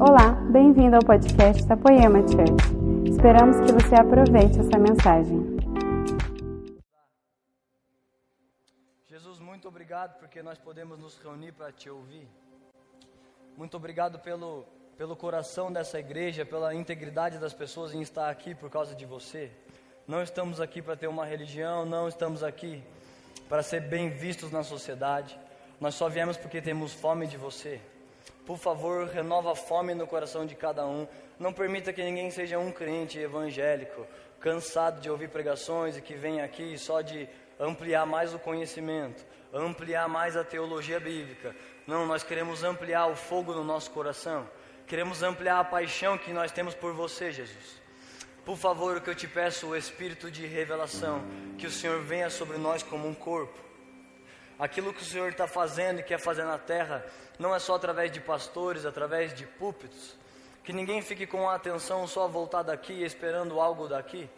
Olá, bem-vindo ao podcast da Poema Church. Esperamos que você aproveite essa mensagem. Jesus, muito obrigado porque nós podemos nos reunir para te ouvir. Muito obrigado pelo, pelo coração dessa igreja, pela integridade das pessoas em estar aqui por causa de você. Não estamos aqui para ter uma religião, não estamos aqui para ser bem vistos na sociedade. Nós só viemos porque temos fome de você. Por favor, renova a fome no coração de cada um. Não permita que ninguém seja um crente evangélico, cansado de ouvir pregações e que venha aqui só de ampliar mais o conhecimento, ampliar mais a teologia bíblica. Não, nós queremos ampliar o fogo no nosso coração. Queremos ampliar a paixão que nós temos por você, Jesus. Por favor, o que eu te peço, o espírito de revelação, que o Senhor venha sobre nós como um corpo Aquilo que o Senhor está fazendo e quer fazer na terra, não é só através de pastores, através de púlpitos. Que ninguém fique com a atenção só voltada aqui, esperando algo daqui,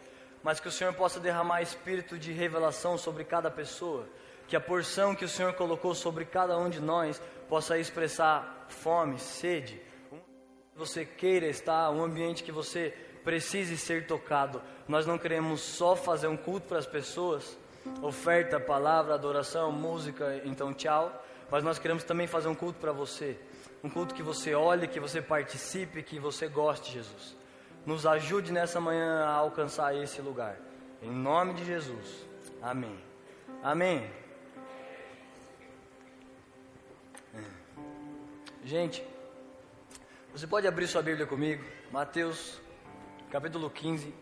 mas que o Senhor possa derramar espírito de revelação sobre cada pessoa. Que a porção que o Senhor colocou sobre cada um de nós possa expressar fome, sede. Você queira estar, um ambiente que você precise ser tocado. Nós não queremos só fazer um culto para as pessoas, oferta, palavra, adoração, música, então tchau. Mas nós queremos também fazer um culto para você. Um culto que você olhe, que você participe, que você goste, Jesus. Nos ajude nessa manhã a alcançar esse lugar. Em nome de Jesus. Amém. Amém. Gente, você pode abrir sua Bíblia comigo? Mateus, capítulo 15.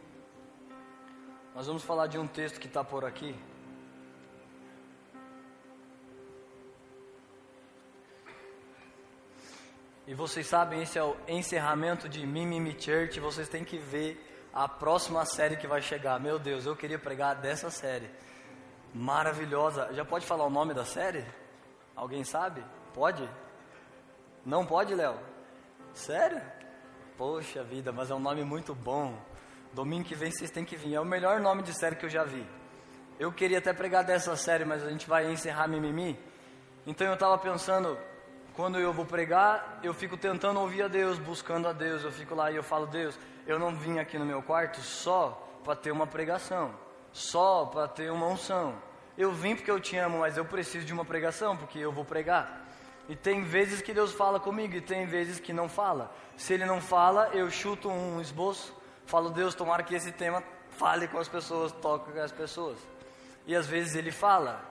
Nós vamos falar de um texto que está por aqui. E vocês sabem, esse é o encerramento de Mimimi Church. Vocês têm que ver a próxima série que vai chegar. Meu Deus, eu queria pregar dessa série. Maravilhosa. Já pode falar o nome da série? Alguém sabe? Pode? Não pode, Léo? Sério? Poxa vida, mas é um nome muito bom. Domingo que vem vocês têm que vir. É o melhor nome de série que eu já vi. Eu queria até pregar dessa série, mas a gente vai encerrar Mimimi. Então eu estava pensando, quando eu vou pregar, eu fico tentando ouvir a Deus, buscando a Deus. Eu fico lá e eu falo, Deus, eu não vim aqui no meu quarto só para ter uma pregação, só para ter uma unção. Eu vim porque eu te amo, mas eu preciso de uma pregação, porque eu vou pregar. E tem vezes que Deus fala comigo e tem vezes que não fala. Se Ele não fala, eu chuto um esboço, falo, Deus, tomara que esse tema fale com as pessoas, toque com as pessoas. E às vezes Ele fala,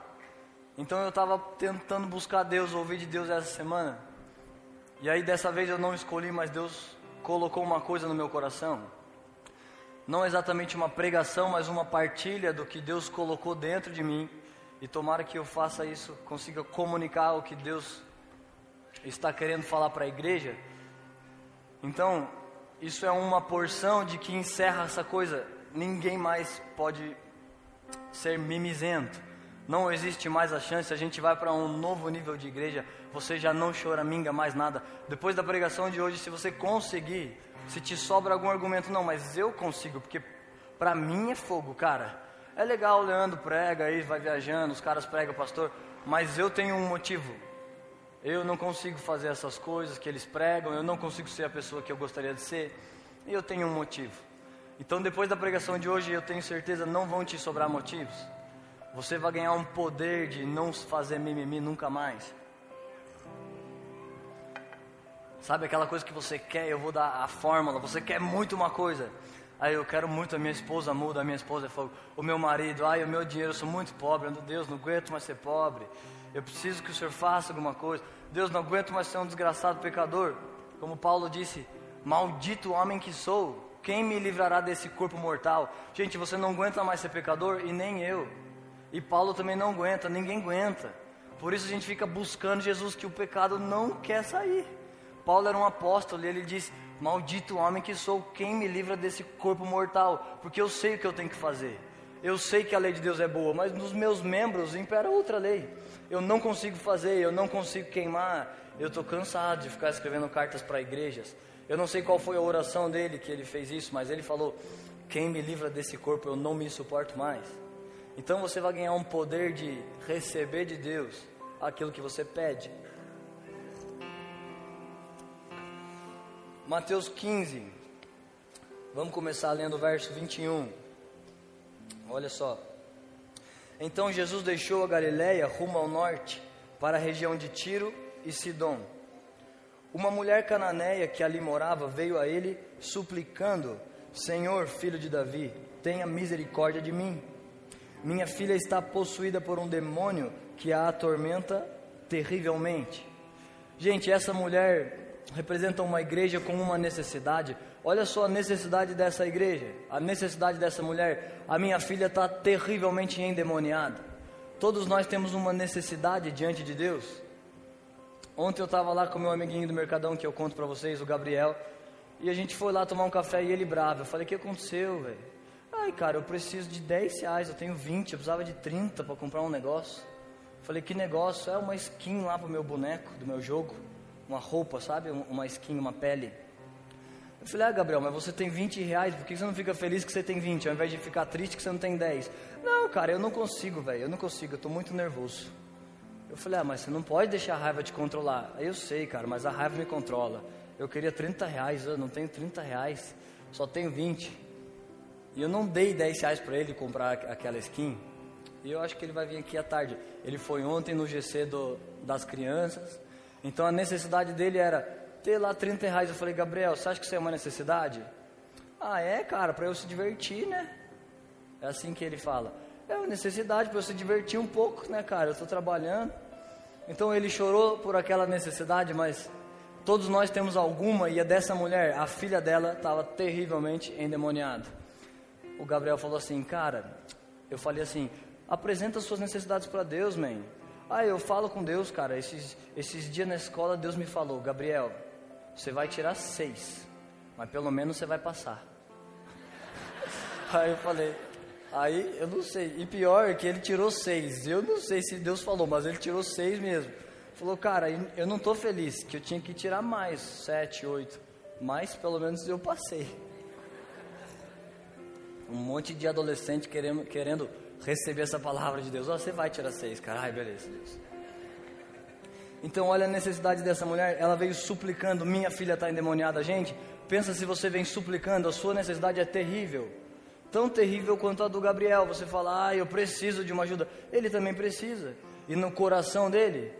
então eu estava tentando buscar Deus, ouvir de Deus essa semana. E aí dessa vez eu não escolhi, mas Deus colocou uma coisa no meu coração. Não exatamente uma pregação, mas uma partilha do que Deus colocou dentro de mim. E tomara que eu faça isso, consiga comunicar o que Deus está querendo falar para a igreja. Então, isso é uma porção de que encerra essa coisa. Ninguém mais pode ser mimizento não existe mais a chance, a gente vai para um novo nível de igreja, você já não choraminga mais nada. Depois da pregação de hoje, se você conseguir, se te sobra algum argumento, não, mas eu consigo, porque para mim é fogo, cara. É legal, o Leandro prega aí, vai viajando, os caras pregam, pastor, mas eu tenho um motivo. Eu não consigo fazer essas coisas que eles pregam, eu não consigo ser a pessoa que eu gostaria de ser, e eu tenho um motivo. Então, depois da pregação de hoje, eu tenho certeza não vão te sobrar motivos. Você vai ganhar um poder de não fazer mimimi nunca mais. Sabe aquela coisa que você quer, eu vou dar a fórmula. Você quer muito uma coisa. Aí eu quero muito a minha esposa muda, a minha esposa falou, o meu marido, ai o meu dinheiro, eu sou muito pobre, meu Deus, não aguento mais ser pobre. Eu preciso que o Senhor faça alguma coisa. Deus, não aguento mais ser um desgraçado pecador. Como Paulo disse, maldito homem que sou, quem me livrará desse corpo mortal? Gente, você não aguenta mais ser pecador e nem eu. E Paulo também não aguenta, ninguém aguenta. Por isso a gente fica buscando Jesus, que o pecado não quer sair. Paulo era um apóstolo e ele disse: Maldito homem que sou, quem me livra desse corpo mortal? Porque eu sei o que eu tenho que fazer. Eu sei que a lei de Deus é boa, mas nos meus membros impera outra lei. Eu não consigo fazer, eu não consigo queimar. Eu estou cansado de ficar escrevendo cartas para igrejas. Eu não sei qual foi a oração dele que ele fez isso, mas ele falou: Quem me livra desse corpo, eu não me suporto mais. Então você vai ganhar um poder de receber de Deus aquilo que você pede. Mateus 15. Vamos começar lendo o verso 21. Olha só. Então Jesus deixou a Galiléia rumo ao norte, para a região de Tiro e Sidom. Uma mulher cananeia que ali morava veio a ele suplicando: Senhor, filho de Davi, tenha misericórdia de mim. Minha filha está possuída por um demônio que a atormenta terrivelmente. Gente, essa mulher representam uma igreja com uma necessidade. Olha só a necessidade dessa igreja, a necessidade dessa mulher. A minha filha está terrivelmente endemoniada. Todos nós temos uma necessidade diante de Deus. Ontem eu estava lá com meu amiguinho do Mercadão, que eu conto para vocês, o Gabriel, e a gente foi lá tomar um café e ele bravo. Eu falei: O que aconteceu, velho? Ai, cara, eu preciso de 10 reais, eu tenho 20, eu precisava de 30 para comprar um negócio. Eu falei: Que negócio? É uma skin lá pro meu boneco, do meu jogo uma roupa, sabe? Uma skin, uma pele. Eu falei, ah, Gabriel, mas você tem 20 reais, por que você não fica feliz que você tem 20, ao invés de ficar triste que você não tem 10? Não, cara, eu não consigo, velho, eu não consigo, eu estou muito nervoso. Eu falei, ah, mas você não pode deixar a raiva te controlar. Eu sei, cara, mas a raiva me controla. Eu queria 30 reais, eu não tenho 30 reais, só tenho 20. E eu não dei 10 reais para ele comprar aquela skin. E eu acho que ele vai vir aqui à tarde. Ele foi ontem no GC do, das crianças. Então a necessidade dele era ter lá 30 reais. Eu falei, Gabriel, você acha que isso é uma necessidade? Ah, é, cara, para eu se divertir, né? É assim que ele fala. É uma necessidade para eu se divertir um pouco, né, cara? Eu estou trabalhando. Então ele chorou por aquela necessidade, mas todos nós temos alguma, e a dessa mulher, a filha dela, estava terrivelmente endemoniada. O Gabriel falou assim, cara, eu falei assim, apresenta suas necessidades para Deus, man. Ah, eu falo com Deus, cara. Esses, esses dias na escola, Deus me falou: Gabriel, você vai tirar seis, mas pelo menos você vai passar. Aí eu falei: Aí eu não sei. E pior é que ele tirou seis. Eu não sei se Deus falou, mas ele tirou seis mesmo. Falou, cara, eu não estou feliz, que eu tinha que tirar mais, sete, oito. Mas pelo menos eu passei. Um monte de adolescente querendo, querendo receber essa palavra de Deus. Oh, você vai tirar seis, cara. Ai, beleza. Então, olha a necessidade dessa mulher. Ela veio suplicando: Minha filha está endemoniada. Gente, pensa se você vem suplicando, a sua necessidade é terrível. Tão terrível quanto a do Gabriel. Você fala: Ah, eu preciso de uma ajuda. Ele também precisa. E no coração dele,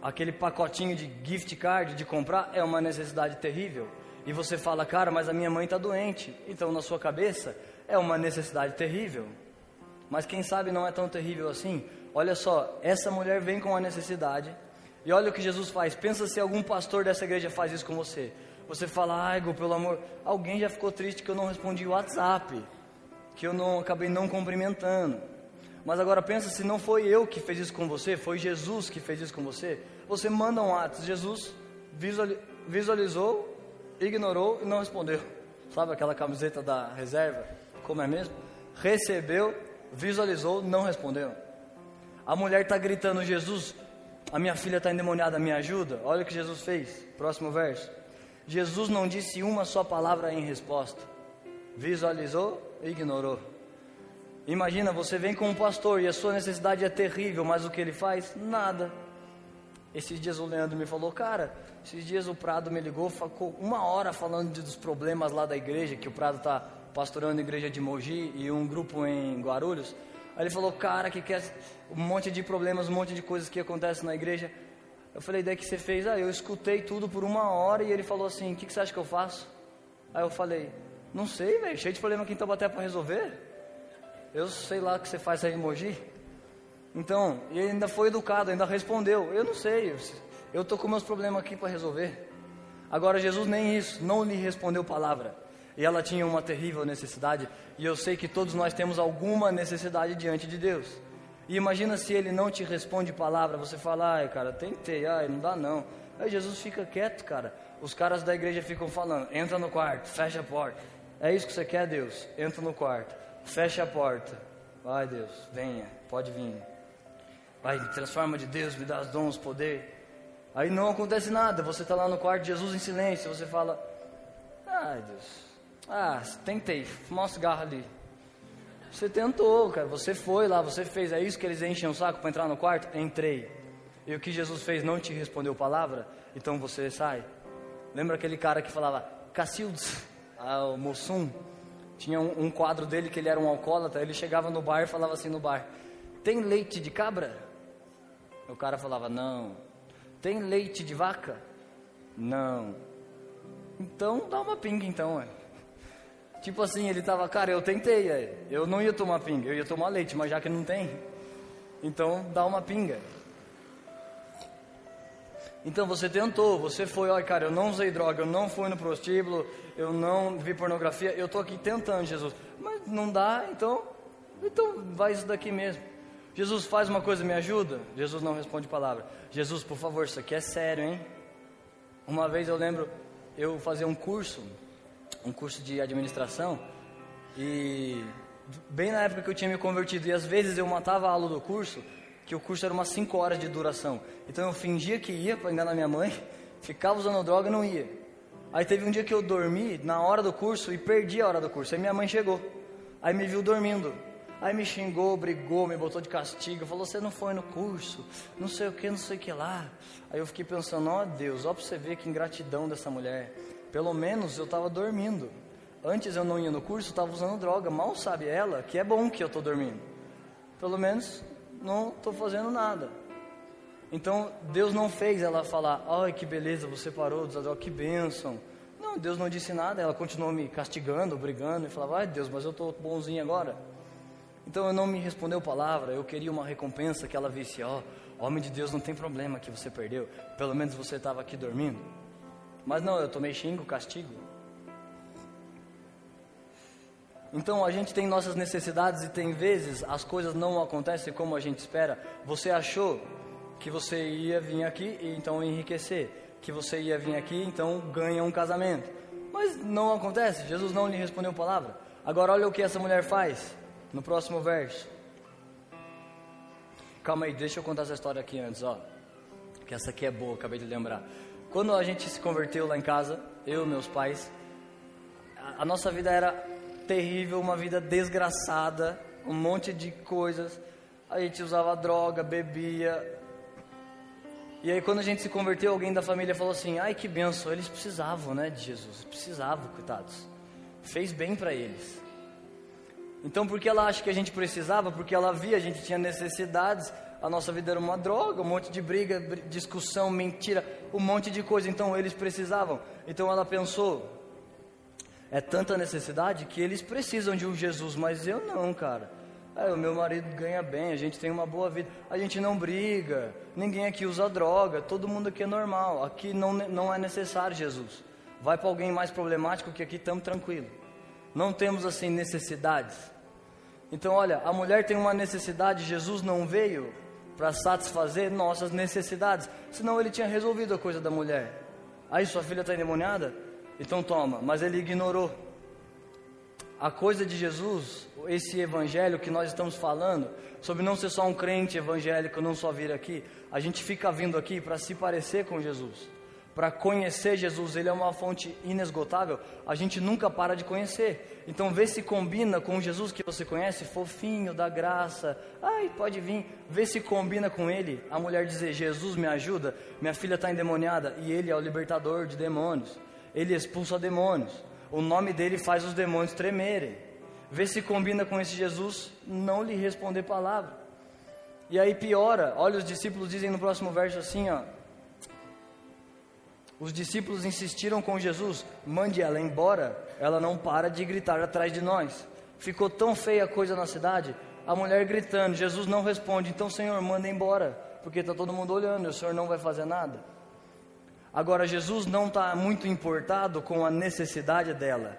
aquele pacotinho de gift card de comprar é uma necessidade terrível. E você fala: Cara, mas a minha mãe está doente. Então, na sua cabeça, é uma necessidade terrível mas quem sabe não é tão terrível assim. Olha só, essa mulher vem com a necessidade, e olha o que Jesus faz. Pensa se algum pastor dessa igreja faz isso com você. Você fala, ai, pelo amor, alguém já ficou triste que eu não respondi o WhatsApp, que eu não acabei não cumprimentando. Mas agora pensa se não foi eu que fez isso com você, foi Jesus que fez isso com você. Você manda um WhatsApp, Jesus visualizou, ignorou e não respondeu. Sabe aquela camiseta da reserva? Como é mesmo? Recebeu visualizou, não respondeu. A mulher está gritando: Jesus, a minha filha está endemoniada, me ajuda. Olha o que Jesus fez. Próximo verso. Jesus não disse uma só palavra em resposta. Visualizou e ignorou. Imagina, você vem com um pastor e a sua necessidade é terrível, mas o que ele faz? Nada. Esses dias o Leandro me falou, cara, esses dias o Prado me ligou, ficou uma hora falando dos problemas lá da igreja, que o Prado está pastorando a igreja de Mogi e um grupo em Guarulhos. Aí ele falou, cara, que quer um monte de problemas, um monte de coisas que acontecem na igreja. Eu falei, daí que você fez? Ah, eu escutei tudo por uma hora e ele falou assim, o que, que você acha que eu faço? Aí eu falei, não sei, velho, cheio de problema aqui em Taubaté para resolver. Eu sei lá o que você faz aí em Mogi. Então, ele ainda foi educado, ainda respondeu, eu não sei, eu estou com meus problemas aqui para resolver. Agora Jesus nem isso, não lhe respondeu palavra. E ela tinha uma terrível necessidade, e eu sei que todos nós temos alguma necessidade diante de Deus. E imagina se ele não te responde palavra, você fala, ai cara, tentei, ai, não dá não. Aí Jesus fica quieto, cara. Os caras da igreja ficam falando, entra no quarto, fecha a porta. É isso que você quer, Deus? Entra no quarto, fecha a porta. Vai, Deus, venha, pode vir. Vai, transforma de Deus, me dá os dons, poder. Aí não acontece nada, você está lá no quarto, Jesus em silêncio, você fala, ai Deus, ah, tentei, fumar um cigarro ali. Você tentou, cara, você foi lá, você fez. É isso que eles enchem o saco para entrar no quarto? Entrei. E o que Jesus fez não te respondeu palavra? Então você sai. Lembra aquele cara que falava Cacildes, ah, o Mossum? Tinha um, um, quadro dele que ele era um alcoólatra. Ele chegava no bar e falava assim no bar: Tem leite de cabra? O cara falava: Não. Tem leite de vaca? Não. Então dá uma pinga então, ué. Tipo assim, ele tava, cara, eu tentei, é. eu não ia tomar pinga, eu ia tomar leite, mas já que não tem, então dá uma pinga. Então você tentou, você foi, olha cara, eu não usei droga, eu não fui no prostíbulo, eu não vi pornografia, eu tô aqui tentando, Jesus. Mas não dá, então, então vai isso daqui mesmo. Jesus faz uma coisa, me ajuda? Jesus não responde palavra. Jesus, por favor, isso aqui é sério, hein? Uma vez eu lembro, eu fazia um curso, um curso de administração, e bem na época que eu tinha me convertido, e às vezes eu matava a aula do curso que o curso era umas 5 horas de duração. Então eu fingia que ia para enganar minha mãe, ficava usando droga e não ia. Aí teve um dia que eu dormi na hora do curso e perdi a hora do curso. Aí minha mãe chegou. Aí me viu dormindo. Aí me xingou, brigou, me botou de castigo, falou: Você não foi no curso, não sei o que, não sei o que lá. Aí eu fiquei pensando: Ó oh, Deus, ó para você ver que ingratidão dessa mulher. Pelo menos eu estava dormindo. Antes eu não ia no curso, estava usando droga. Mal sabe ela que é bom que eu estou dormindo. Pelo menos não estou fazendo nada. Então Deus não fez ela falar, ai que beleza, você parou de usar que bênção. Não, Deus não disse nada, ela continuou me castigando, brigando, e falava, ai Deus, mas eu estou bonzinho agora. Então eu não me respondeu palavra, eu queria uma recompensa que ela visse, ó, oh, homem de Deus não tem problema que você perdeu, pelo menos você estava aqui dormindo. Mas não, eu tomei xingo, castigo. Então a gente tem nossas necessidades e tem vezes as coisas não acontecem como a gente espera. Você achou que você ia vir aqui e então enriquecer, que você ia vir aqui então ganha um casamento. Mas não acontece, Jesus não lhe respondeu palavra. Agora olha o que essa mulher faz no próximo verso. Calma aí, deixa eu contar essa história aqui antes, ó. Que essa aqui é boa, acabei de lembrar. Quando a gente se converteu lá em casa, eu e meus pais, a, a nossa vida era terrível, uma vida desgraçada, um monte de coisas. A gente usava droga, bebia. E aí quando a gente se converteu, alguém da família falou assim: "Ai, que benção, eles precisavam, né, de Jesus. Precisavam, coitados. Fez bem para eles." Então, porque ela acha que a gente precisava, porque ela via a gente tinha necessidades, a nossa vida era uma droga, um monte de briga, discussão, mentira, um monte de coisa. Então, eles precisavam. Então, ela pensou: é tanta necessidade que eles precisam de um Jesus, mas eu não, cara. É, o meu marido ganha bem, a gente tem uma boa vida, a gente não briga, ninguém aqui usa droga, todo mundo aqui é normal, aqui não, não é necessário Jesus. Vai para alguém mais problemático que aqui estamos tranquilo. Não temos assim necessidades. Então, olha, a mulher tem uma necessidade, Jesus não veio para satisfazer nossas necessidades, senão ele tinha resolvido a coisa da mulher. Aí sua filha está endemoniada? Então toma, mas ele ignorou. A coisa de Jesus, esse evangelho que nós estamos falando, sobre não ser só um crente evangélico, não só vir aqui, a gente fica vindo aqui para se parecer com Jesus, para conhecer Jesus, ele é uma fonte inesgotável, a gente nunca para de conhecer. Então vê se combina com Jesus que você conhece, fofinho, da graça, ai, pode vir, vê se combina com ele. A mulher dizer: Jesus me ajuda, minha filha está endemoniada, e ele é o libertador de demônios ele expulsa demônios. O nome dele faz os demônios tremerem. Vê se combina com esse Jesus, não lhe responder palavra. E aí piora, olha, os discípulos dizem no próximo verso assim, ó. Os discípulos insistiram com Jesus, mande ela embora, ela não para de gritar atrás de nós. Ficou tão feia a coisa na cidade, a mulher gritando, Jesus não responde, então Senhor, manda embora, porque está todo mundo olhando, o Senhor não vai fazer nada. Agora, Jesus não está muito importado com a necessidade dela.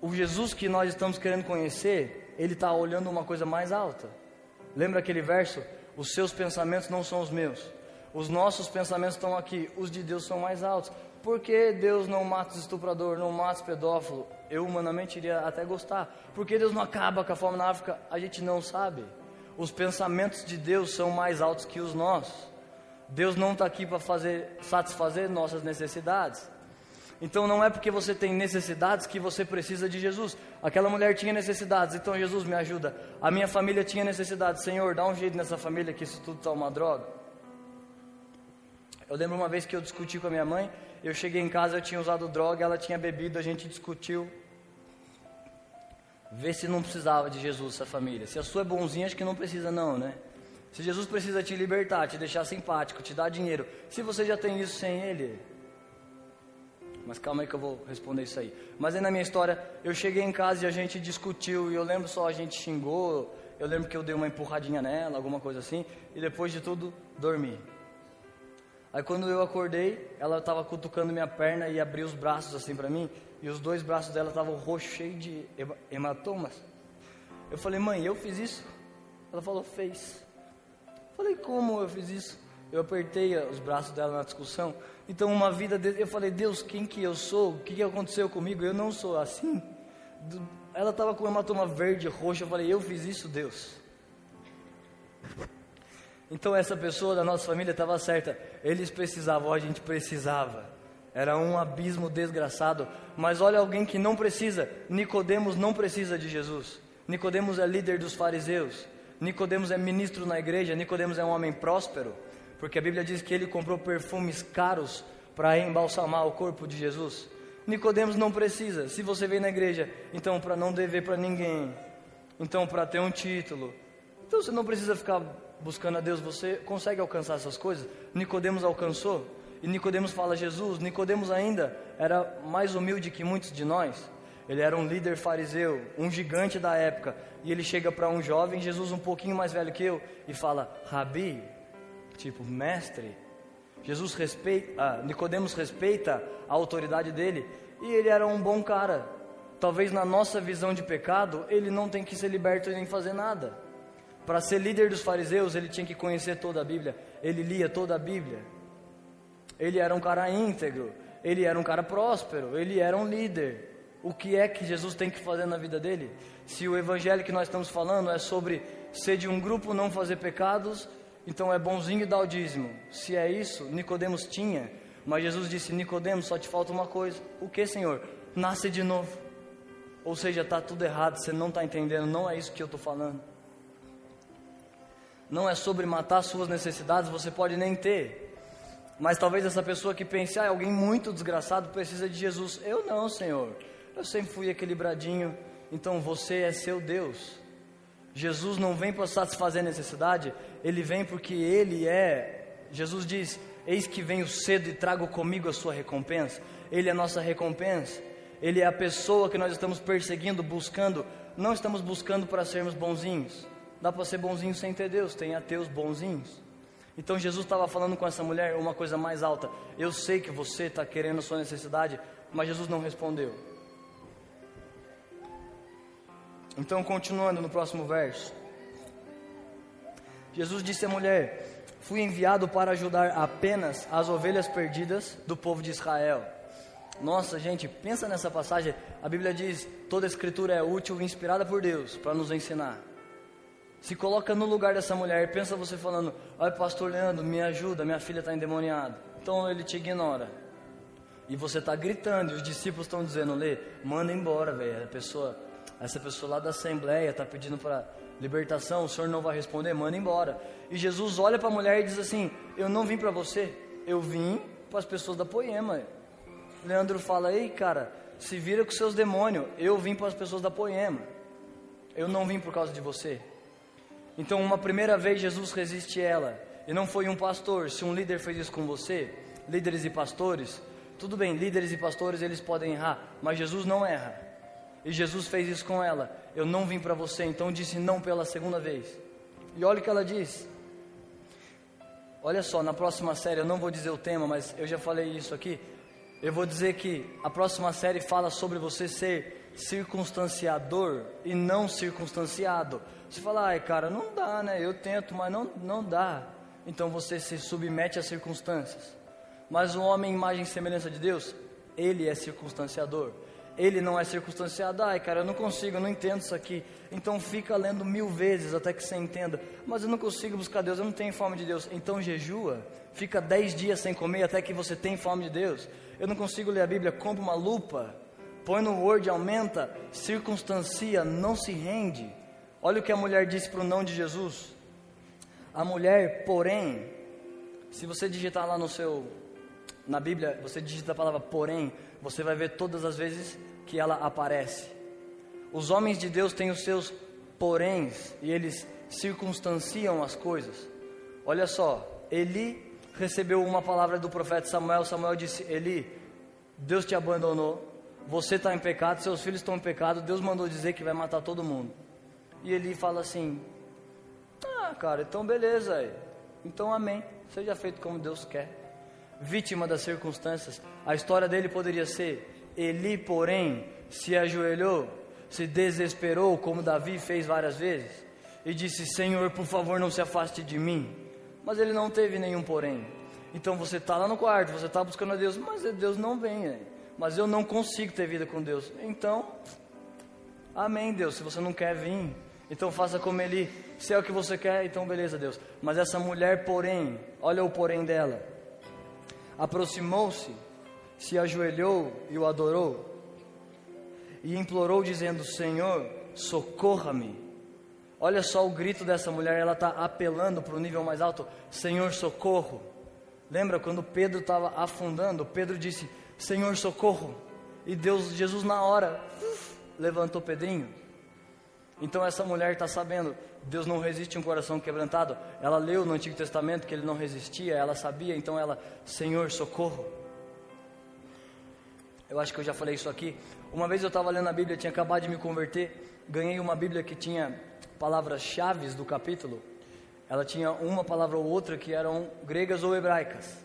O Jesus que nós estamos querendo conhecer, ele está olhando uma coisa mais alta. Lembra aquele verso? Os seus pensamentos não são os meus. Os nossos pensamentos estão aqui, os de Deus são mais altos. Por que Deus não mata os estuprador, não mata os pedófilo? Eu humanamente iria até gostar. Por que Deus não acaba com a fome na África? A gente não sabe. Os pensamentos de Deus são mais altos que os nossos. Deus não está aqui para fazer satisfazer nossas necessidades. Então não é porque você tem necessidades que você precisa de Jesus. Aquela mulher tinha necessidades, então Jesus me ajuda. A minha família tinha necessidades. Senhor, dá um jeito nessa família que isso tudo está uma droga. Eu lembro uma vez que eu discuti com a minha mãe Eu cheguei em casa, eu tinha usado droga, ela tinha bebido, a gente discutiu. Vê se não precisava de Jesus essa família. Se a sua é bonzinha, acho que não precisa não, né? Se Jesus precisa te libertar, te deixar simpático, te dar dinheiro, se você já tem isso sem Ele. Mas calma aí que eu vou responder isso aí. Mas aí na minha história, eu cheguei em casa e a gente discutiu, e eu lembro só a gente xingou, eu lembro que eu dei uma empurradinha nela, alguma coisa assim, e depois de tudo, dormi. Aí quando eu acordei, ela estava cutucando minha perna e abriu os braços assim para mim, e os dois braços dela estavam roxos, cheios de hematomas. Eu falei, mãe, eu fiz isso? Ela falou, fez. Falei, como eu fiz isso? Eu apertei os braços dela na discussão. Então, uma vida de... eu falei, Deus, quem que eu sou? O que, que aconteceu comigo? Eu não sou assim. Ela estava com hematoma verde, roxo. Eu falei, eu fiz isso, Deus. Então essa pessoa da nossa família estava certa. Eles precisavam, a gente precisava. Era um abismo desgraçado. Mas olha alguém que não precisa. Nicodemos não precisa de Jesus. Nicodemos é líder dos fariseus. Nicodemos é ministro na igreja. Nicodemos é um homem próspero, porque a Bíblia diz que ele comprou perfumes caros para embalsamar o corpo de Jesus. Nicodemos não precisa. Se você vem na igreja, então para não dever para ninguém, então para ter um título, então você não precisa ficar buscando a Deus, você consegue alcançar essas coisas. Nicodemos alcançou, e Nicodemos fala Jesus. Nicodemos ainda era mais humilde que muitos de nós. Ele era um líder fariseu, um gigante da época, e ele chega para um jovem, Jesus um pouquinho mais velho que eu, e fala: "Rabi", tipo mestre. Jesus respeita, ah, Nicodemos respeita a autoridade dele, e ele era um bom cara. Talvez na nossa visão de pecado, ele não tem que ser liberto nem fazer nada. Para ser líder dos fariseus, ele tinha que conhecer toda a Bíblia. Ele lia toda a Bíblia. Ele era um cara íntegro. Ele era um cara próspero. Ele era um líder. O que é que Jesus tem que fazer na vida dele? Se o evangelho que nós estamos falando é sobre ser de um grupo, não fazer pecados, então é bonzinho dar o dízimo. Se é isso, Nicodemos tinha. Mas Jesus disse: Nicodemos, só te falta uma coisa. O que, Senhor? Nasce de novo. Ou seja, está tudo errado, você não está entendendo, não é isso que eu estou falando não é sobre matar suas necessidades, você pode nem ter. Mas talvez essa pessoa que pense, ah, alguém muito desgraçado precisa de Jesus. Eu não, Senhor. Eu sempre fui equilibradinho. Então você é seu Deus. Jesus não vem para satisfazer necessidade, ele vem porque ele é. Jesus diz: Eis que venho cedo e trago comigo a sua recompensa. Ele é a nossa recompensa. Ele é a pessoa que nós estamos perseguindo, buscando. Não estamos buscando para sermos bonzinhos. Dá para ser bonzinho sem ter Deus, tem ateus bonzinhos. Então Jesus estava falando com essa mulher uma coisa mais alta. Eu sei que você está querendo a sua necessidade, mas Jesus não respondeu. Então, continuando no próximo verso. Jesus disse à mulher: Fui enviado para ajudar apenas as ovelhas perdidas do povo de Israel. Nossa, gente, pensa nessa passagem. A Bíblia diz: toda escritura é útil e inspirada por Deus para nos ensinar. Se coloca no lugar dessa mulher, pensa você falando: Ai, pastor Leandro, me ajuda, minha filha está endemoniada. Então ele te ignora. E você está gritando, e os discípulos estão dizendo: Lê, manda embora, velho. A pessoa, essa pessoa lá da assembleia está pedindo para libertação, o senhor não vai responder, manda embora. E Jesus olha para a mulher e diz assim: Eu não vim para você, eu vim para as pessoas da poema. Leandro fala: Ei, cara, se vira com seus demônios, eu vim para as pessoas da poema. Eu não vim por causa de você. Então, uma primeira vez Jesus resiste ela, e não foi um pastor. Se um líder fez isso com você, líderes e pastores, tudo bem, líderes e pastores eles podem errar, mas Jesus não erra. E Jesus fez isso com ela. Eu não vim para você, então disse não pela segunda vez. E olha o que ela diz. Olha só, na próxima série, eu não vou dizer o tema, mas eu já falei isso aqui. Eu vou dizer que a próxima série fala sobre você ser circunstanciador e não circunstanciado. Você fala, ai cara, não dá, né? Eu tento, mas não, não dá. Então você se submete às circunstâncias. Mas o homem, imagem e semelhança de Deus, ele é circunstanciador. Ele não é circunstanciado. Ai, cara, eu não consigo, eu não entendo isso aqui. Então fica lendo mil vezes até que você entenda. Mas eu não consigo buscar Deus, eu não tenho fome de Deus. Então jejua. Fica dez dias sem comer até que você tem fome de Deus. Eu não consigo ler a Bíblia, compra uma lupa. Põe no Word, aumenta, circunstancia, não se rende. Olha o que a mulher disse para o não de Jesus. A mulher, porém, se você digitar lá no seu na Bíblia, você digita a palavra porém, você vai ver todas as vezes que ela aparece. Os homens de Deus têm os seus poréns e eles circunstanciam as coisas. Olha só, Eli recebeu uma palavra do profeta Samuel. Samuel disse: Eli, Deus te abandonou, você está em pecado, seus filhos estão em pecado. Deus mandou dizer que vai matar todo mundo. E Eli fala assim: Ah, cara, então beleza, então amém. Seja feito como Deus quer. Vítima das circunstâncias, a história dele poderia ser: Eli, porém, se ajoelhou, se desesperou, como Davi fez várias vezes, e disse: Senhor, por favor, não se afaste de mim. Mas ele não teve nenhum porém. Então você está lá no quarto, você está buscando a Deus, mas Deus não vem. Mas eu não consigo ter vida com Deus. Então, amém, Deus. Se você não quer vir, então faça como ele. Se é o que você quer, então beleza, Deus. Mas essa mulher, porém, olha o porém dela. Aproximou-se, se ajoelhou e o adorou. E implorou, dizendo: Senhor, socorra-me. Olha só o grito dessa mulher, ela está apelando para o nível mais alto: Senhor, socorro. Lembra quando Pedro estava afundando? Pedro disse: Senhor, socorro. E Deus, Jesus, na hora, levantou Pedrinho. Então essa mulher está sabendo, Deus não resiste um coração quebrantado. Ela leu no Antigo Testamento que ele não resistia, ela sabia, então ela, Senhor, socorro. Eu acho que eu já falei isso aqui. Uma vez eu estava lendo a Bíblia, tinha acabado de me converter, ganhei uma Bíblia que tinha palavras-chave do capítulo. Ela tinha uma palavra ou outra que eram gregas ou hebraicas.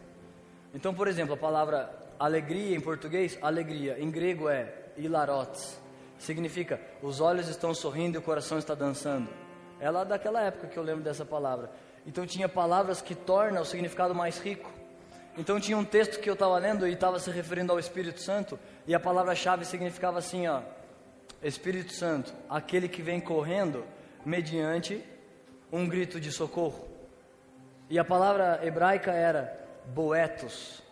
Então, por exemplo, a palavra alegria em português, alegria, em grego é hilarotes significa os olhos estão sorrindo e o coração está dançando. É lá daquela época que eu lembro dessa palavra. Então tinha palavras que tornam o significado mais rico. Então tinha um texto que eu estava lendo e estava se referindo ao Espírito Santo e a palavra-chave significava assim, ó, Espírito Santo, aquele que vem correndo mediante um grito de socorro. E a palavra hebraica era boetos.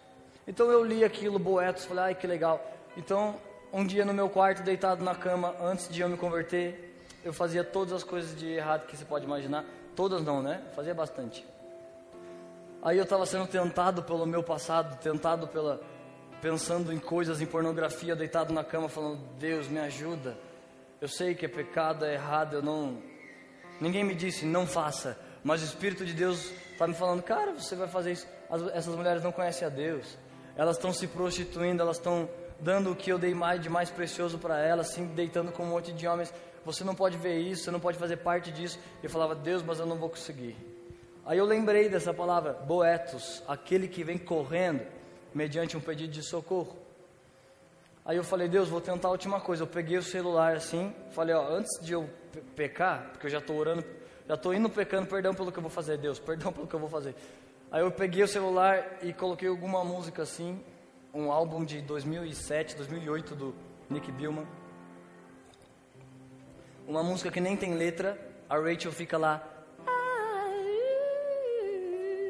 Então eu li aquilo, boetos, falei, ai que legal. Então um dia no meu quarto, deitado na cama, antes de eu me converter, eu fazia todas as coisas de errado que você pode imaginar. Todas não, né? Fazia bastante. Aí eu estava sendo tentado pelo meu passado, tentado pela pensando em coisas, em pornografia, deitado na cama, falando: Deus me ajuda. Eu sei que é pecado, é errado, eu não. Ninguém me disse não faça, mas o Espírito de Deus está me falando: Cara, você vai fazer isso. As, essas mulheres não conhecem a Deus. Elas estão se prostituindo, elas estão dando o que eu dei mais de mais precioso para ela, assim, deitando com um monte de homens. Você não pode ver isso, você não pode fazer parte disso. Eu falava, Deus, mas eu não vou conseguir. Aí eu lembrei dessa palavra, boetos, aquele que vem correndo mediante um pedido de socorro. Aí eu falei, Deus, vou tentar a última coisa. Eu peguei o celular assim, falei, ó, antes de eu pecar, porque eu já estou orando, já estou indo pecando, perdão pelo que eu vou fazer, Deus, perdão pelo que eu vou fazer. Aí eu peguei o celular e coloquei alguma música assim, um álbum de 2007, 2008 do Nick Billman. Uma música que nem tem letra, a Rachel fica lá,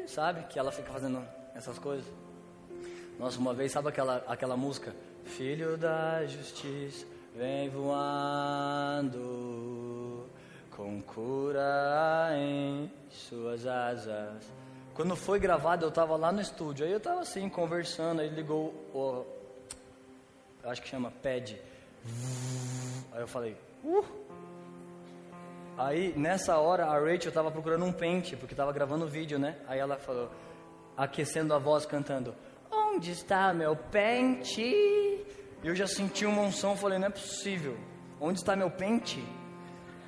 sabe? Que ela fica fazendo essas coisas. Nossa, uma vez, sabe aquela, aquela música? Filho da justiça, vem voando, com cura em suas asas. Quando foi gravado, eu estava lá no estúdio. Aí eu estava assim, conversando. Aí ligou o. Acho que chama pad. Aí eu falei, uh! Aí nessa hora a Rachel estava procurando um pente, porque estava gravando o vídeo, né? Aí ela falou, aquecendo a voz, cantando: Onde está meu pente? E eu já senti uma unção, falei: Não é possível. Onde está meu pente?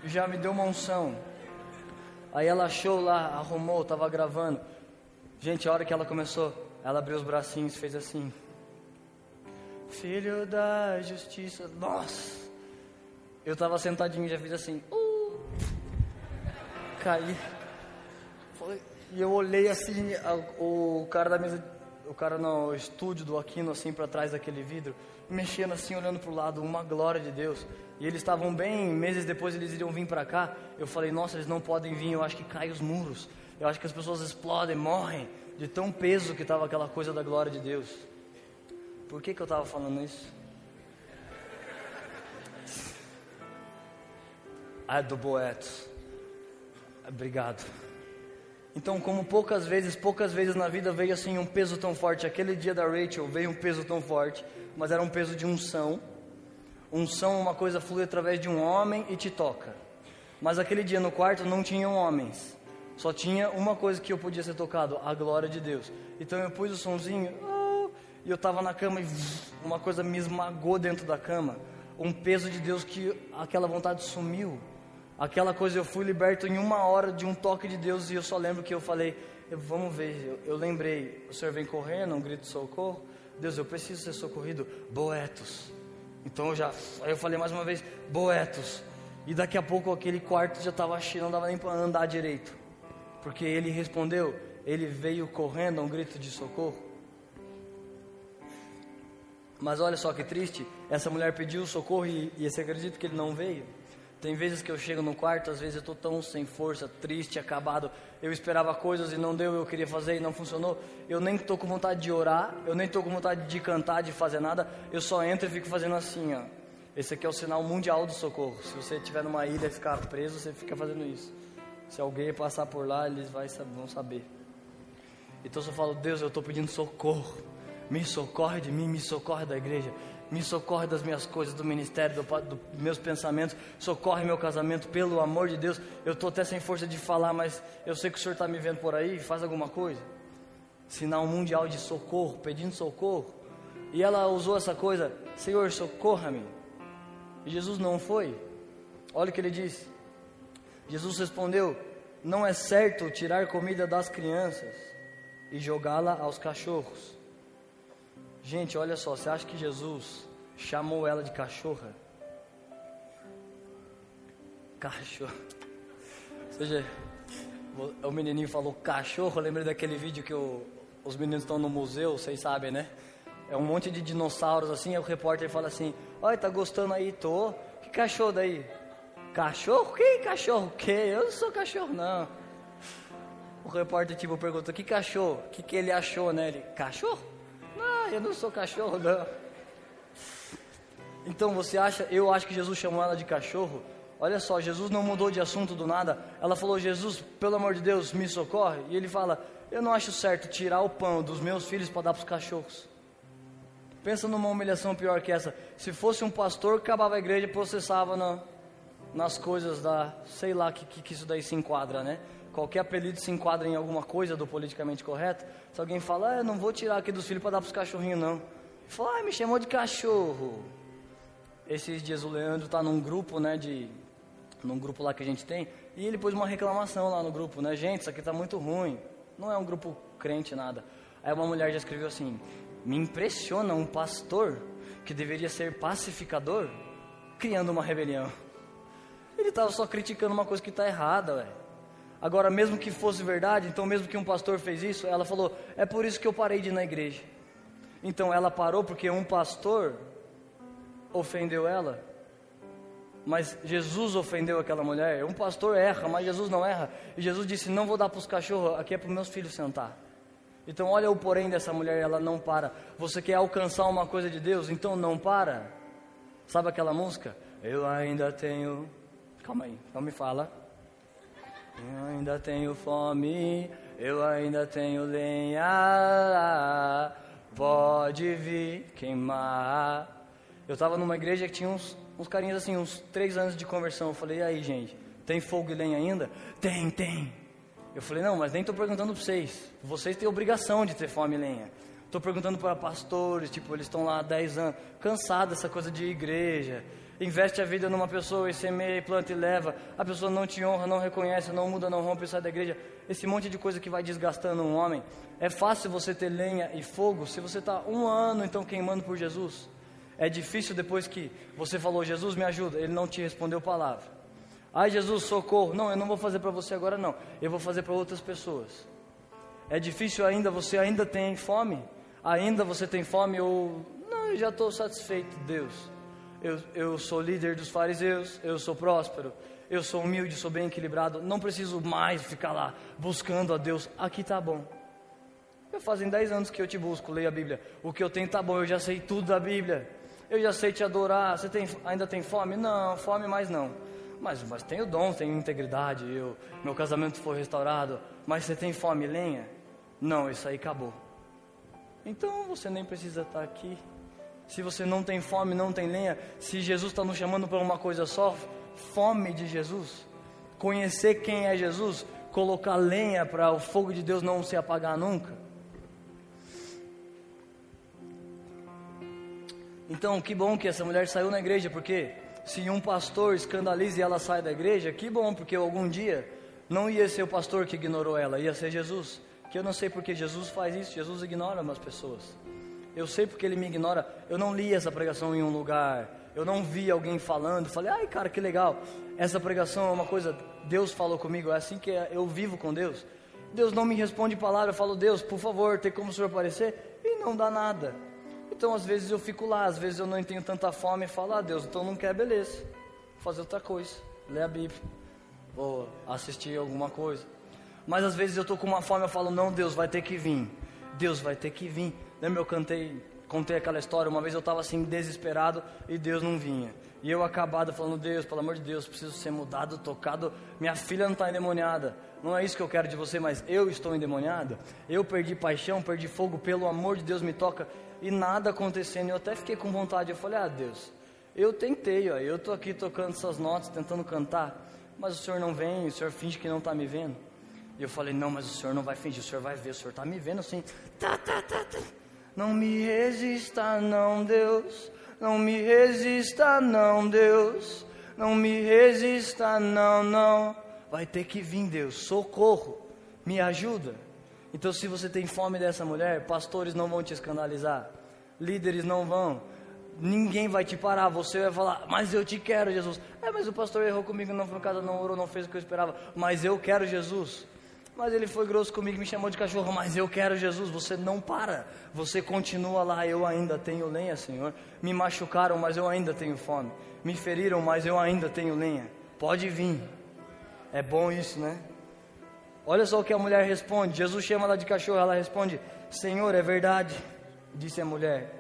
E já me deu uma unção. Aí ela achou lá, arrumou, estava gravando. Gente, a hora que ela começou, ela abriu os bracinhos fez assim. Filho da justiça. Nossa! Eu estava sentadinho e já fiz assim. Uh, caí. E eu olhei assim, o cara da mesa, o cara no estúdio do Aquino, assim, para trás daquele vidro, mexendo assim, olhando para o lado, uma glória de Deus. E eles estavam bem, meses depois eles iriam vir para cá. Eu falei, nossa, eles não podem vir, eu acho que caem os muros. Eu acho que as pessoas explodem, morrem de tão peso que estava aquela coisa da glória de Deus. Por que, que eu estava falando isso? Ah, do Boetos. Obrigado. Então, como poucas vezes, poucas vezes na vida veio assim um peso tão forte. Aquele dia da Rachel veio um peso tão forte, mas era um peso de unção. Unção, uma coisa flui através de um homem e te toca. Mas aquele dia no quarto não tinham homens. Só tinha uma coisa que eu podia ser tocado, a glória de Deus. Então eu pus o sonzinho, oh, e eu estava na cama e uma coisa me esmagou dentro da cama. Um peso de Deus que aquela vontade sumiu. Aquela coisa eu fui liberto em uma hora de um toque de Deus e eu só lembro que eu falei, vamos ver, eu, eu lembrei, o Senhor vem correndo, um grito de socorro. Deus, eu preciso ser socorrido. Boetos. Então eu já, eu falei mais uma vez, Boetos. E daqui a pouco aquele quarto já estava cheio, não dava nem para andar direito. Porque ele respondeu, ele veio correndo a um grito de socorro. Mas olha só que triste, essa mulher pediu socorro e, e você acredita que ele não veio? Tem vezes que eu chego no quarto, às vezes eu estou tão sem força, triste, acabado. Eu esperava coisas e não deu, eu queria fazer e não funcionou. Eu nem estou com vontade de orar, eu nem estou com vontade de cantar, de fazer nada. Eu só entro e fico fazendo assim, ó. Esse aqui é o sinal mundial do socorro. Se você estiver numa ilha e ficar preso, você fica fazendo isso. Se alguém passar por lá, eles vão saber. Então eu só falo, Deus, eu estou pedindo socorro. Me socorre de mim, me socorre da igreja me socorre das minhas coisas, do ministério, dos do meus pensamentos, socorre meu casamento, pelo amor de Deus. Eu estou até sem força de falar, mas eu sei que o Senhor está me vendo por aí, faz alguma coisa. Sinal mundial de socorro, pedindo socorro. E ela usou essa coisa, Senhor, socorra-me. E Jesus não foi. Olha o que ele disse. Jesus respondeu: Não é certo tirar comida das crianças e jogá-la aos cachorros. Gente, olha só, você acha que Jesus chamou ela de cachorra? Cachorro. Ou seja, o menininho falou cachorro, eu lembrei daquele vídeo que os meninos estão no museu, vocês sabem, né? É um monte de dinossauros assim, aí o repórter fala assim, olha, tá gostando aí? Tô. Que cachorro daí? Cachorro? Que cachorro? Que? Eu não sou cachorro, não. O repórter tipo perguntou, que cachorro? O que, que ele achou, né? Ele, cachorro? eu não sou cachorro, não. Então você acha, eu acho que Jesus chamou ela de cachorro. Olha só, Jesus não mudou de assunto do nada. Ela falou: Jesus, pelo amor de Deus, me socorre. E ele fala: Eu não acho certo tirar o pão dos meus filhos para dar para os cachorros. Pensa numa humilhação pior que essa. Se fosse um pastor, acabava a igreja e processava na, nas coisas da. Sei lá que, que, isso daí se enquadra, né? qualquer apelido se enquadra em alguma coisa do politicamente correto. Se alguém fala, ah, eu não vou tirar aqui dos filhos para dar para os cachorrinhos, não. Fala, ah, me chamou de cachorro. Esses dias o Leandro está num grupo, né, de, num grupo lá que a gente tem, e ele pôs uma reclamação lá no grupo, né, gente, isso aqui está muito ruim. Não é um grupo crente, nada. Aí uma mulher já escreveu assim, me impressiona um pastor que deveria ser pacificador, criando uma rebelião. Ele estava só criticando uma coisa que está errada, velho. Agora, mesmo que fosse verdade, então, mesmo que um pastor fez isso, ela falou: é por isso que eu parei de ir na igreja. Então, ela parou porque um pastor ofendeu ela. Mas Jesus ofendeu aquela mulher. Um pastor erra, mas Jesus não erra. E Jesus disse: Não vou dar para os cachorros, aqui é para os meus filhos sentar. Então, olha o porém dessa mulher, ela não para. Você quer alcançar uma coisa de Deus, então não para. Sabe aquela música? Eu ainda tenho. Calma aí, não me fala. Eu ainda tenho fome, eu ainda tenho lenha, pode vir queimar. Eu estava numa igreja que tinha uns, uns carinhas assim, uns três anos de conversão. Eu falei, e aí, gente, tem fogo e lenha ainda? Tem, tem. Eu falei, não, mas nem estou perguntando para vocês. Vocês têm obrigação de ter fome e lenha. Estou perguntando para pastores, tipo, eles estão lá há 10 anos, cansados dessa coisa de igreja, investe a vida numa pessoa e semeia e planta e leva, a pessoa não te honra, não reconhece, não muda, não rompe, sai da igreja, esse monte de coisa que vai desgastando um homem. É fácil você ter lenha e fogo se você está um ano então queimando por Jesus. É difícil depois que você falou, Jesus me ajuda, ele não te respondeu palavra. Ai Jesus, socorro. Não, eu não vou fazer para você agora não. Eu vou fazer para outras pessoas. É difícil ainda, você ainda tem fome? Ainda você tem fome ou não, eu já estou satisfeito, Deus eu, eu sou líder dos fariseus, eu sou próspero, eu sou humilde, sou bem equilibrado, não preciso mais ficar lá buscando a Deus, aqui tá bom. Eu fazem 10 anos que eu te busco, leio a Bíblia. O que eu tenho tá bom, eu já sei tudo da Bíblia. Eu já sei te adorar. Você tem, ainda tem fome? Não, fome mais não. Mas, mas tenho dom, tenho integridade, eu, meu casamento foi restaurado. Mas você tem fome e lenha? Não, isso aí acabou. Então você nem precisa estar aqui. Se você não tem fome, não tem lenha, se Jesus está nos chamando para uma coisa só, fome de Jesus, conhecer quem é Jesus, colocar lenha para o fogo de Deus não se apagar nunca. Então, que bom que essa mulher saiu na igreja, porque se um pastor escandaliza e ela sai da igreja, que bom, porque algum dia não ia ser o pastor que ignorou ela, ia ser Jesus. Que eu não sei porque Jesus faz isso, Jesus ignora umas pessoas. Eu sei porque ele me ignora. Eu não li essa pregação em um lugar, eu não vi alguém falando, falei, ai cara, que legal. Essa pregação é uma coisa, Deus falou comigo, é assim que eu vivo com Deus. Deus não me responde palavra, eu falo, Deus, por favor, tem como o senhor aparecer? E não dá nada. Então, às vezes eu fico lá, às vezes eu não tenho tanta fome e falo, ah, Deus, então não quer, beleza. Vou fazer outra coisa, ler a Bíblia, vou assistir alguma coisa. Mas às vezes eu estou com uma fome, eu falo, não, Deus vai ter que vir. Deus vai ter que vir. Lembra eu cantei, contei aquela história, uma vez eu estava assim desesperado e Deus não vinha. E eu acabado falando, Deus, pelo amor de Deus, preciso ser mudado, tocado. Minha filha não está endemoniada. Não é isso que eu quero de você, mas eu estou endemoniada. Eu perdi paixão, perdi fogo, pelo amor de Deus me toca e nada acontecendo. Eu até fiquei com vontade. Eu falei: Ah, Deus, eu tentei, ó, eu estou aqui tocando essas notas, tentando cantar, mas o Senhor não vem, o Senhor finge que não está me vendo. E eu falei: Não, mas o Senhor não vai fingir, o Senhor vai ver, o Senhor está me vendo assim. Tá, tá, tá, tá. Não me resista, não, Deus. Não me resista, não, Deus. Não me resista, não, não. Vai ter que vir, Deus. Socorro. Me ajuda. Então, se você tem fome dessa mulher, pastores não vão te escandalizar, líderes não vão, ninguém vai te parar. Você vai falar, mas eu te quero, Jesus. É, mas o pastor errou comigo, não foi em casa, não orou, não fez o que eu esperava, mas eu quero Jesus. Mas ele foi grosso comigo, me chamou de cachorro, mas eu quero Jesus. Você não para, você continua lá. Eu ainda tenho lenha, Senhor. Me machucaram, mas eu ainda tenho fome. Me feriram, mas eu ainda tenho lenha. Pode vir. É bom isso, né? Olha só o que a mulher responde. Jesus chama ela de cachorro, ela responde: Senhor, é verdade, disse a mulher.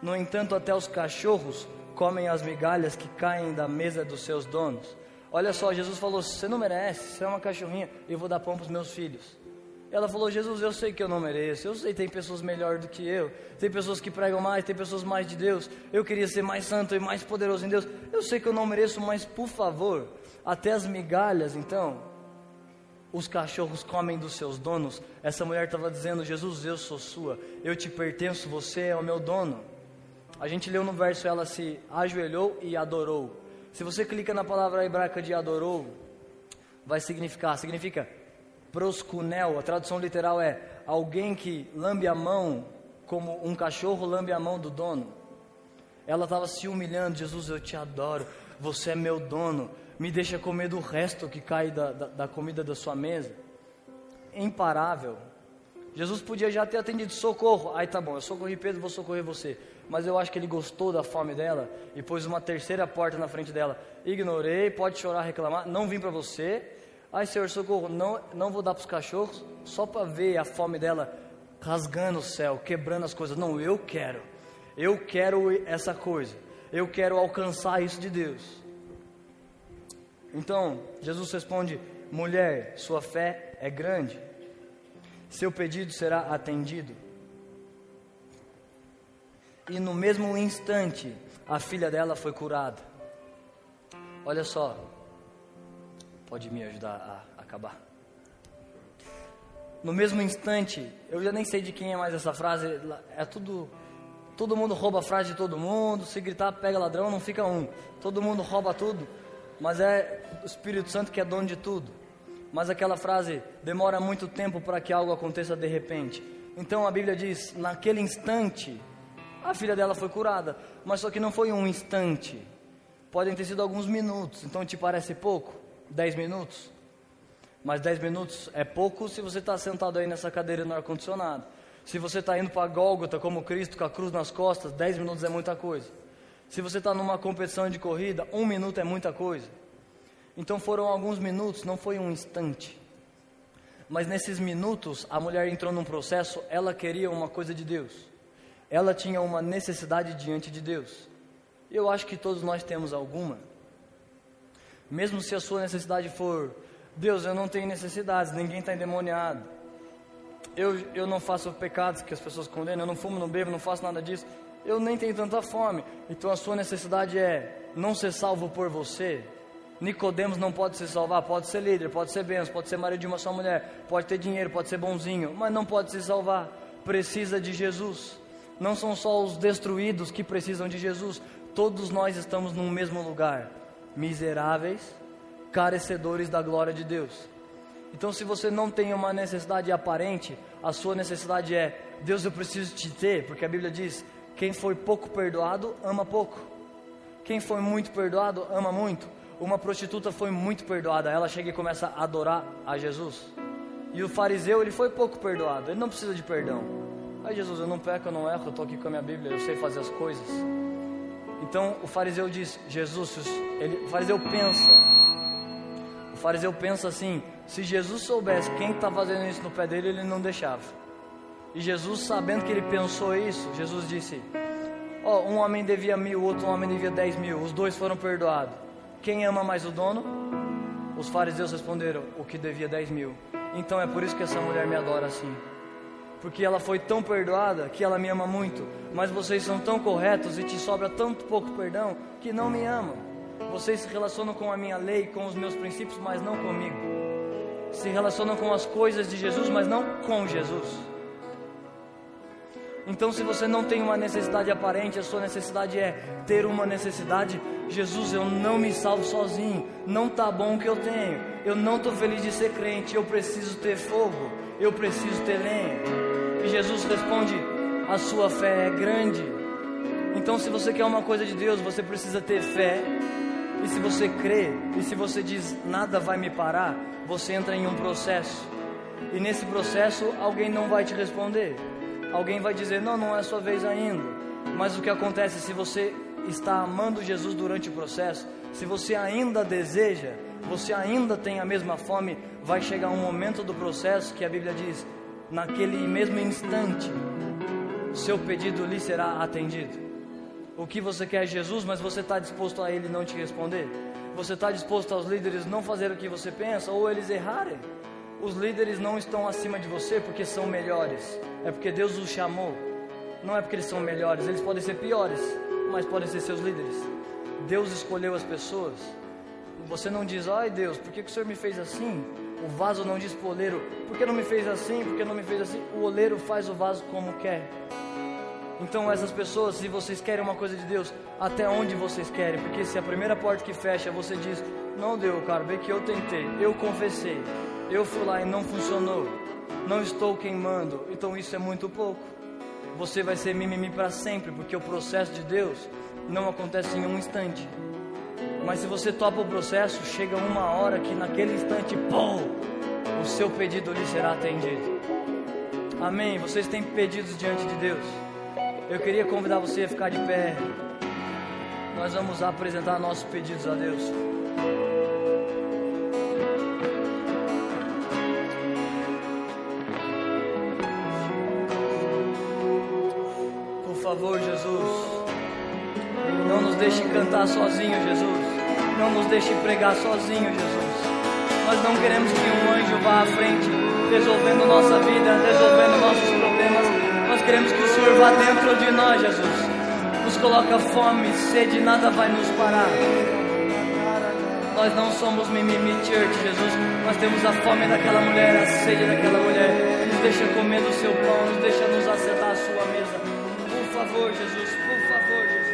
No entanto, até os cachorros comem as migalhas que caem da mesa dos seus donos. Olha só, Jesus falou: Você não merece, você é uma cachorrinha, eu vou dar pão para os meus filhos. Ela falou: Jesus, eu sei que eu não mereço, eu sei tem pessoas melhores do que eu, tem pessoas que pregam mais, tem pessoas mais de Deus. Eu queria ser mais santo e mais poderoso em Deus. Eu sei que eu não mereço, mas por favor, até as migalhas, então, os cachorros comem dos seus donos. Essa mulher estava dizendo: Jesus, eu sou sua, eu te pertenço, você é o meu dono. A gente leu no verso: ela se ajoelhou e adorou. Se você clica na palavra hebraica de adorou, vai significar, significa proscunel, a tradução literal é alguém que lambe a mão como um cachorro lambe a mão do dono. Ela estava se humilhando, Jesus, eu te adoro, você é meu dono, me deixa comer do resto que cai da, da, da comida da sua mesa. Imparável. Jesus podia já ter atendido socorro. Aí tá bom, eu socorri Pedro, vou socorrer você. Mas eu acho que ele gostou da fome dela e pôs uma terceira porta na frente dela. Ignorei, pode chorar, reclamar, não vim para você. Ai, Senhor, socorro, não, não vou dar para os cachorros, só para ver a fome dela rasgando o céu, quebrando as coisas. Não, eu quero. Eu quero essa coisa. Eu quero alcançar isso de Deus. Então, Jesus responde: mulher, sua fé é grande, seu pedido será atendido. E no mesmo instante, a filha dela foi curada. Olha só, pode me ajudar a acabar. No mesmo instante, eu já nem sei de quem é mais essa frase, é tudo. Todo mundo rouba a frase de todo mundo, se gritar pega ladrão, não fica um. Todo mundo rouba tudo mas é o Espírito Santo que é dono de tudo. Mas aquela frase demora muito tempo para que algo aconteça de repente. Então a Bíblia diz: naquele instante, a filha dela foi curada, mas só que não foi um instante. Podem ter sido alguns minutos. Então te parece pouco? Dez minutos? Mas dez minutos é pouco se você está sentado aí nessa cadeira no ar-condicionado. Se você está indo para Gólgota como Cristo com a cruz nas costas, dez minutos é muita coisa. Se você está numa competição de corrida, um minuto é muita coisa. Então foram alguns minutos, não foi um instante. Mas nesses minutos, a mulher entrou num processo, ela queria uma coisa de Deus. Ela tinha uma necessidade diante de Deus. Eu acho que todos nós temos alguma. Mesmo se a sua necessidade for, Deus, eu não tenho necessidades, ninguém está endemoniado. Eu, eu não faço pecados que as pessoas condenam, eu não fumo, não bebo, não faço nada disso. Eu nem tenho tanta fome. Então a sua necessidade é não ser salvo por você. Nicodemos não pode se salvar, pode ser líder, pode ser benção, pode ser marido de uma só mulher, pode ter dinheiro, pode ser bonzinho, mas não pode se salvar. Precisa de Jesus. Não são só os destruídos que precisam de Jesus. Todos nós estamos no mesmo lugar, miseráveis, carecedores da glória de Deus. Então, se você não tem uma necessidade aparente, a sua necessidade é: Deus, eu preciso te ter, porque a Bíblia diz: quem foi pouco perdoado, ama pouco. Quem foi muito perdoado, ama muito. Uma prostituta foi muito perdoada, ela chega e começa a adorar a Jesus. E o fariseu, ele foi pouco perdoado, ele não precisa de perdão. Ai, Jesus, eu não peco, eu não erro, eu estou aqui com a minha Bíblia, eu sei fazer as coisas. Então o fariseu diz: Jesus, ele, o fariseu pensa. O fariseu pensa assim: se Jesus soubesse quem está fazendo isso no pé dele, ele não deixava. E Jesus, sabendo que ele pensou isso, Jesus disse: Ó, oh, um homem devia mil, outro homem devia dez mil, os dois foram perdoados. Quem ama mais o dono? Os fariseus responderam: O que devia dez mil. Então é por isso que essa mulher me adora assim. Porque ela foi tão perdoada que ela me ama muito. Mas vocês são tão corretos e te sobra tanto pouco perdão que não me amam. Vocês se relacionam com a minha lei, com os meus princípios, mas não comigo. Se relacionam com as coisas de Jesus, mas não com Jesus. Então, se você não tem uma necessidade aparente, a sua necessidade é ter uma necessidade. Jesus, eu não me salvo sozinho. Não tá bom o que eu tenho. Eu não estou feliz de ser crente. Eu preciso ter fogo. Eu preciso ter lenha. E Jesus responde: A sua fé é grande. Então, se você quer uma coisa de Deus, você precisa ter fé. E se você crê, e se você diz nada vai me parar, você entra em um processo. E nesse processo, alguém não vai te responder alguém vai dizer: Não, não é a sua vez ainda. Mas o que acontece se você está amando Jesus durante o processo, se você ainda deseja, você ainda tem a mesma fome, vai chegar um momento do processo que a Bíblia diz: naquele mesmo instante, seu pedido lhe será atendido. O que você quer é Jesus, mas você está disposto a Ele não te responder? Você está disposto aos líderes não fazer o que você pensa ou eles errarem? Os líderes não estão acima de você porque são melhores, é porque Deus os chamou. Não é porque eles são melhores, eles podem ser piores, mas podem ser seus líderes. Deus escolheu as pessoas. Você não diz, ai Deus, por que, que o Senhor me fez assim? O vaso não diz para o oleiro, por que não me fez assim? Por que não me fez assim? O oleiro faz o vaso como quer. Então, essas pessoas, se vocês querem uma coisa de Deus, até onde vocês querem? Porque se a primeira porta que fecha você diz, não deu, cara, bem que eu tentei, eu confessei, eu fui lá e não funcionou. Não estou queimando. Então isso é muito pouco. Você vai ser mimimi para sempre, porque o processo de Deus não acontece em um instante. Mas se você topa o processo, chega uma hora que naquele instante, pum, o seu pedido lhe será atendido. Amém. Vocês têm pedidos diante de Deus. Eu queria convidar você a ficar de pé. Nós vamos apresentar nossos pedidos a Deus. favor, Jesus. Não nos deixe cantar sozinho, Jesus. Não nos deixe pregar sozinho, Jesus. Nós não queremos que um anjo vá à frente, resolvendo nossa vida, resolvendo nossos problemas. Nós queremos que o Senhor vá dentro de nós, Jesus. Nos coloca fome, sede, nada vai nos parar. Nós não somos mimimi church, Jesus. Nós temos a fome daquela mulher, a sede daquela mulher. Nos deixa comer do seu pão, nos deixa nos acertar a sua mesa favor, Jesus, por favor, Jesus.